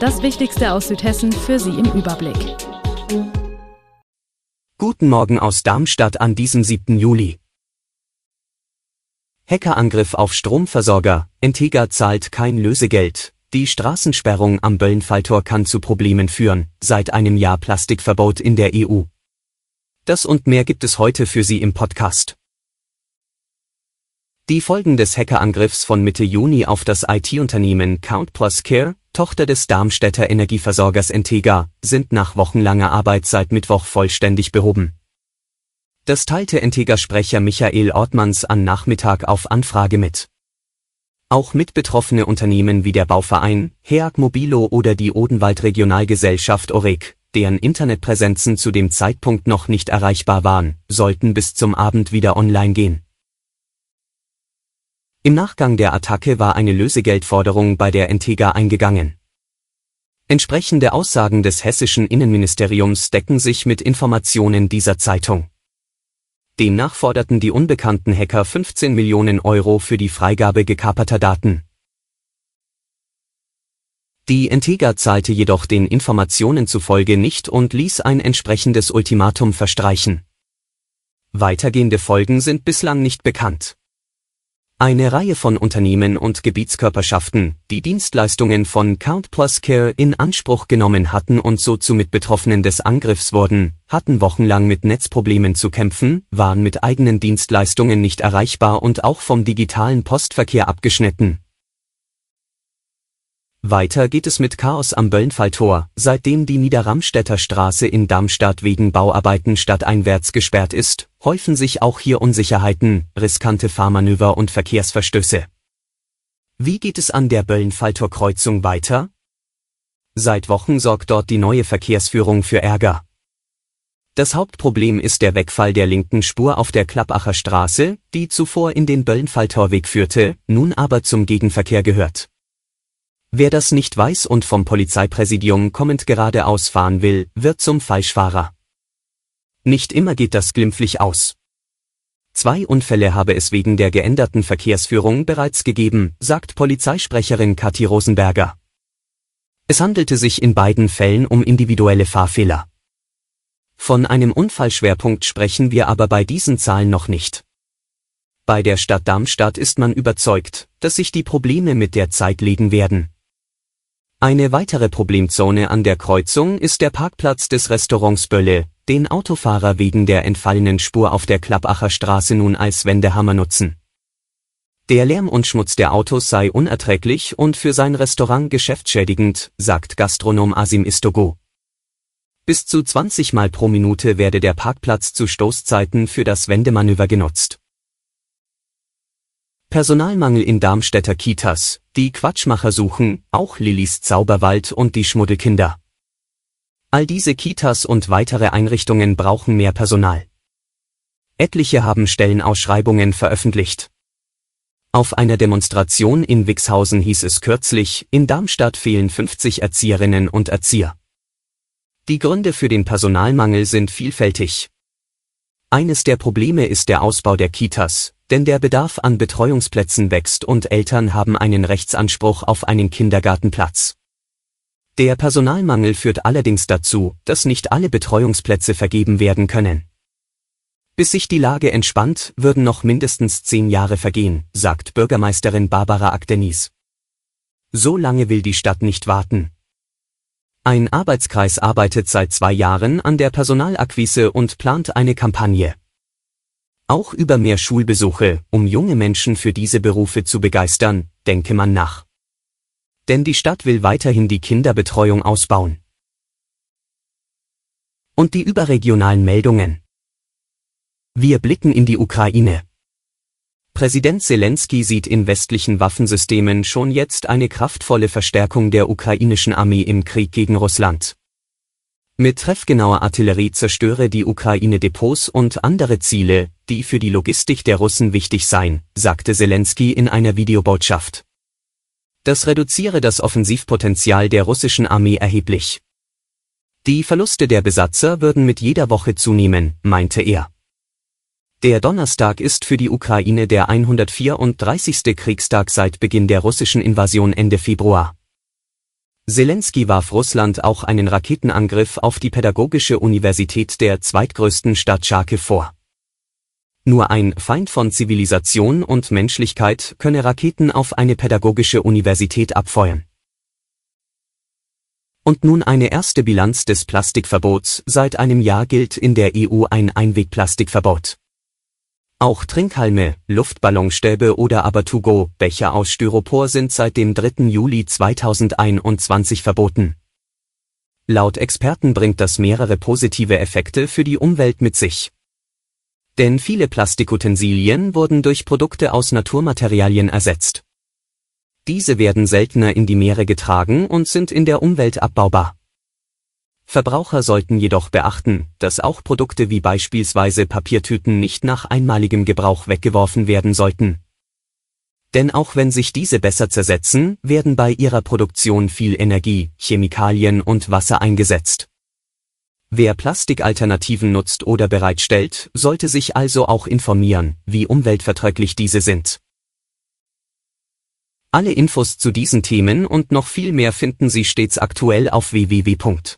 Das Wichtigste aus Südhessen für Sie im Überblick. Guten Morgen aus Darmstadt an diesem 7. Juli. Hackerangriff auf Stromversorger, Entega zahlt kein Lösegeld. Die Straßensperrung am Böllenfalltor kann zu Problemen führen, seit einem Jahr Plastikverbot in der EU. Das und mehr gibt es heute für Sie im Podcast. Die Folgen des Hackerangriffs von Mitte Juni auf das IT-Unternehmen Count Plus Care Tochter des Darmstädter Energieversorgers Entega, sind nach wochenlanger Arbeit seit Mittwoch vollständig behoben. Das teilte Entega-Sprecher Michael Ortmanns an Nachmittag auf Anfrage mit. Auch mitbetroffene Unternehmen wie der Bauverein, HEAG Mobilo oder die Odenwald Regionalgesellschaft OREG, deren Internetpräsenzen zu dem Zeitpunkt noch nicht erreichbar waren, sollten bis zum Abend wieder online gehen. Im Nachgang der Attacke war eine Lösegeldforderung bei der Entega eingegangen. Entsprechende Aussagen des hessischen Innenministeriums decken sich mit Informationen dieser Zeitung. Demnach forderten die unbekannten Hacker 15 Millionen Euro für die Freigabe gekaperter Daten. Die Entega zahlte jedoch den Informationen zufolge nicht und ließ ein entsprechendes Ultimatum verstreichen. Weitergehende Folgen sind bislang nicht bekannt. Eine Reihe von Unternehmen und Gebietskörperschaften, die Dienstleistungen von Count Plus Care in Anspruch genommen hatten und so zu Mitbetroffenen des Angriffs wurden, hatten wochenlang mit Netzproblemen zu kämpfen, waren mit eigenen Dienstleistungen nicht erreichbar und auch vom digitalen Postverkehr abgeschnitten weiter geht es mit Chaos am Böllenfalltor, seitdem die Niederramstädter Straße in Darmstadt wegen Bauarbeiten stadteinwärts gesperrt ist, häufen sich auch hier Unsicherheiten, riskante Fahrmanöver und Verkehrsverstöße. Wie geht es an der Böllenfalltor-Kreuzung weiter? Seit Wochen sorgt dort die neue Verkehrsführung für Ärger. Das Hauptproblem ist der Wegfall der linken Spur auf der Klappacher Straße, die zuvor in den Böllenfalltorweg führte, nun aber zum Gegenverkehr gehört. Wer das nicht weiß und vom Polizeipräsidium kommend geradeaus fahren will, wird zum Falschfahrer. Nicht immer geht das glimpflich aus. Zwei Unfälle habe es wegen der geänderten Verkehrsführung bereits gegeben, sagt Polizeisprecherin Kathi Rosenberger. Es handelte sich in beiden Fällen um individuelle Fahrfehler. Von einem Unfallschwerpunkt sprechen wir aber bei diesen Zahlen noch nicht. Bei der Stadt Darmstadt ist man überzeugt, dass sich die Probleme mit der Zeit legen werden. Eine weitere Problemzone an der Kreuzung ist der Parkplatz des Restaurants Bölle, den Autofahrer wegen der entfallenen Spur auf der Klappacher Straße nun als Wendehammer nutzen. Der Lärm und Schmutz der Autos sei unerträglich und für sein Restaurant geschäftsschädigend, sagt Gastronom Asim Istogo. Bis zu 20 Mal pro Minute werde der Parkplatz zu Stoßzeiten für das Wendemanöver genutzt. Personalmangel in Darmstädter Kitas, die Quatschmacher suchen, auch Lillys Zauberwald und die Schmuddelkinder. All diese Kitas und weitere Einrichtungen brauchen mehr Personal. Etliche haben Stellenausschreibungen veröffentlicht. Auf einer Demonstration in Wixhausen hieß es kürzlich, in Darmstadt fehlen 50 Erzieherinnen und Erzieher. Die Gründe für den Personalmangel sind vielfältig. Eines der Probleme ist der Ausbau der Kitas, denn der Bedarf an Betreuungsplätzen wächst und Eltern haben einen Rechtsanspruch auf einen Kindergartenplatz. Der Personalmangel führt allerdings dazu, dass nicht alle Betreuungsplätze vergeben werden können. Bis sich die Lage entspannt, würden noch mindestens zehn Jahre vergehen, sagt Bürgermeisterin Barbara Akdenis. So lange will die Stadt nicht warten. Ein Arbeitskreis arbeitet seit zwei Jahren an der Personalakquise und plant eine Kampagne. Auch über mehr Schulbesuche, um junge Menschen für diese Berufe zu begeistern, denke man nach. Denn die Stadt will weiterhin die Kinderbetreuung ausbauen. Und die überregionalen Meldungen. Wir blicken in die Ukraine. Präsident Zelensky sieht in westlichen Waffensystemen schon jetzt eine kraftvolle Verstärkung der ukrainischen Armee im Krieg gegen Russland. Mit treffgenauer Artillerie zerstöre die Ukraine Depots und andere Ziele, die für die Logistik der Russen wichtig seien, sagte Zelensky in einer Videobotschaft. Das reduziere das Offensivpotenzial der russischen Armee erheblich. Die Verluste der Besatzer würden mit jeder Woche zunehmen, meinte er. Der Donnerstag ist für die Ukraine der 134. Kriegstag seit Beginn der russischen Invasion Ende Februar. Zelensky warf Russland auch einen Raketenangriff auf die Pädagogische Universität der zweitgrößten Stadt Charkiw vor. Nur ein Feind von Zivilisation und Menschlichkeit könne Raketen auf eine pädagogische Universität abfeuern. Und nun eine erste Bilanz des Plastikverbots. Seit einem Jahr gilt in der EU ein Einwegplastikverbot. Auch Trinkhalme, Luftballonstäbe oder aber To-Go-Becher aus Styropor sind seit dem 3. Juli 2021 verboten. Laut Experten bringt das mehrere positive Effekte für die Umwelt mit sich. Denn viele Plastikutensilien wurden durch Produkte aus Naturmaterialien ersetzt. Diese werden seltener in die Meere getragen und sind in der Umwelt abbaubar. Verbraucher sollten jedoch beachten, dass auch Produkte wie beispielsweise Papiertüten nicht nach einmaligem Gebrauch weggeworfen werden sollten. Denn auch wenn sich diese besser zersetzen, werden bei ihrer Produktion viel Energie, Chemikalien und Wasser eingesetzt. Wer Plastikalternativen nutzt oder bereitstellt, sollte sich also auch informieren, wie umweltverträglich diese sind. Alle Infos zu diesen Themen und noch viel mehr finden Sie stets aktuell auf www